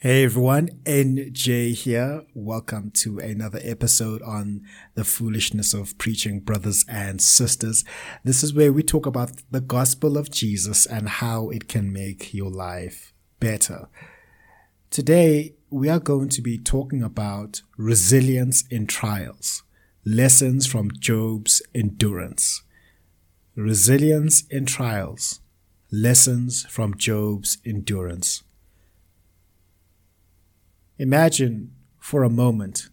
Hey everyone, NJ here. Welcome to another episode on the foolishness of preaching, brothers and sisters. This is where we talk about the gospel of Jesus and how it can make your life better. Today, we are going to be talking about resilience in trials, lessons from Job's endurance. Resilience in trials, lessons from Job's endurance. Imagine for a moment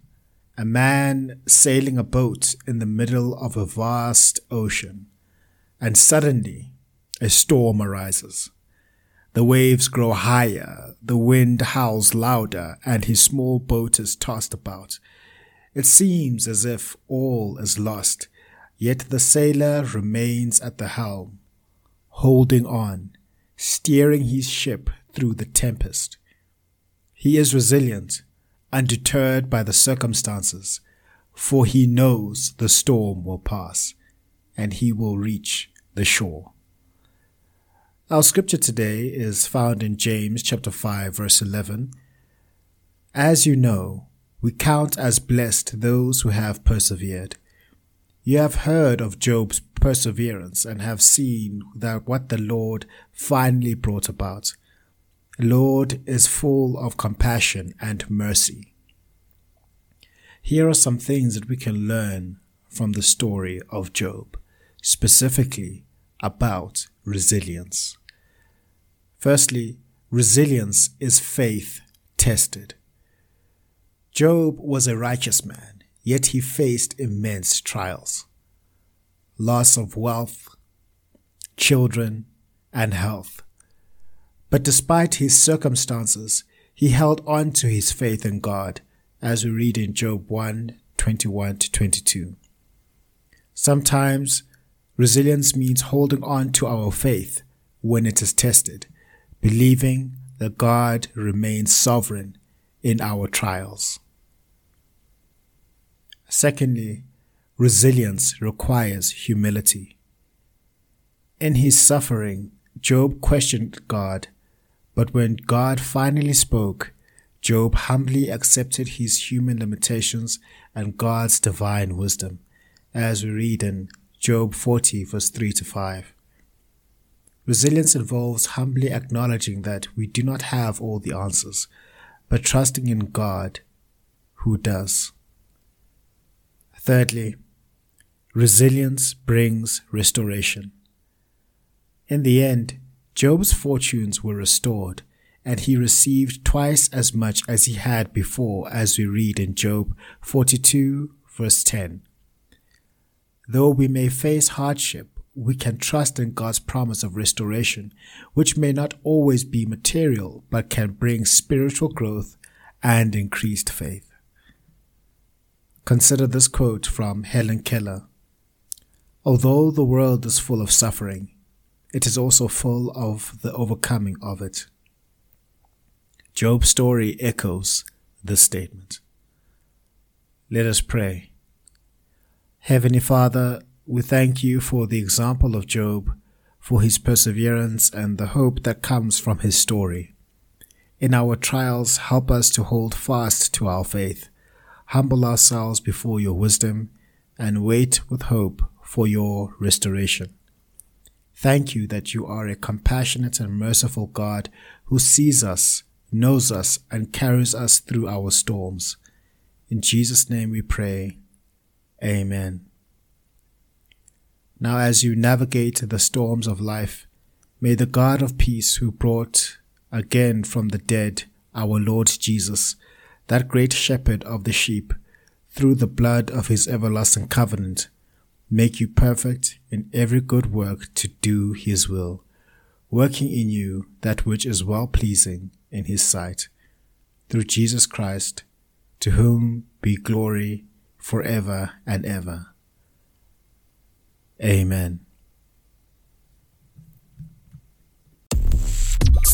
a man sailing a boat in the middle of a vast ocean, and suddenly a storm arises. The waves grow higher, the wind howls louder, and his small boat is tossed about. It seems as if all is lost, yet the sailor remains at the helm, holding on, steering his ship through the tempest. He is resilient, undeterred by the circumstances, for he knows the storm will pass and he will reach the shore. Our scripture today is found in James chapter 5 verse 11. As you know, we count as blessed those who have persevered. You have heard of Job's perseverance and have seen that what the Lord finally brought about Lord is full of compassion and mercy. Here are some things that we can learn from the story of Job, specifically about resilience. Firstly, resilience is faith tested. Job was a righteous man, yet he faced immense trials. Loss of wealth, children, and health but despite his circumstances, he held on to his faith in God, as we read in Job 1 21 to 22. Sometimes resilience means holding on to our faith when it is tested, believing that God remains sovereign in our trials. Secondly, resilience requires humility. In his suffering, Job questioned God but when God finally spoke, Job humbly accepted his human limitations and God's divine wisdom, as we read in Job 40, verse 3 to 5. Resilience involves humbly acknowledging that we do not have all the answers, but trusting in God who does. Thirdly, resilience brings restoration. In the end, Job's fortunes were restored, and he received twice as much as he had before, as we read in Job 42, verse 10. Though we may face hardship, we can trust in God's promise of restoration, which may not always be material, but can bring spiritual growth and increased faith. Consider this quote from Helen Keller. Although the world is full of suffering, it is also full of the overcoming of it. Job's story echoes this statement. Let us pray. Heavenly Father, we thank you for the example of Job, for his perseverance and the hope that comes from his story. In our trials, help us to hold fast to our faith, humble ourselves before your wisdom, and wait with hope for your restoration. Thank you that you are a compassionate and merciful God who sees us, knows us, and carries us through our storms. In Jesus' name we pray. Amen. Now, as you navigate the storms of life, May the God of peace, who brought again from the dead our Lord Jesus, that great shepherd of the sheep, through the blood of his everlasting covenant, make you perfect in every good work to do his will, working in you that which is well pleasing in his sight, through Jesus Christ, to whom be glory forever and ever. Amen.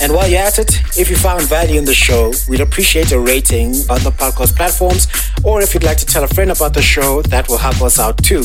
And while you're at it, if you found value in the show, we'd appreciate a rating on the podcast platforms. Or if you'd like to tell a friend about the show, that will help us out too.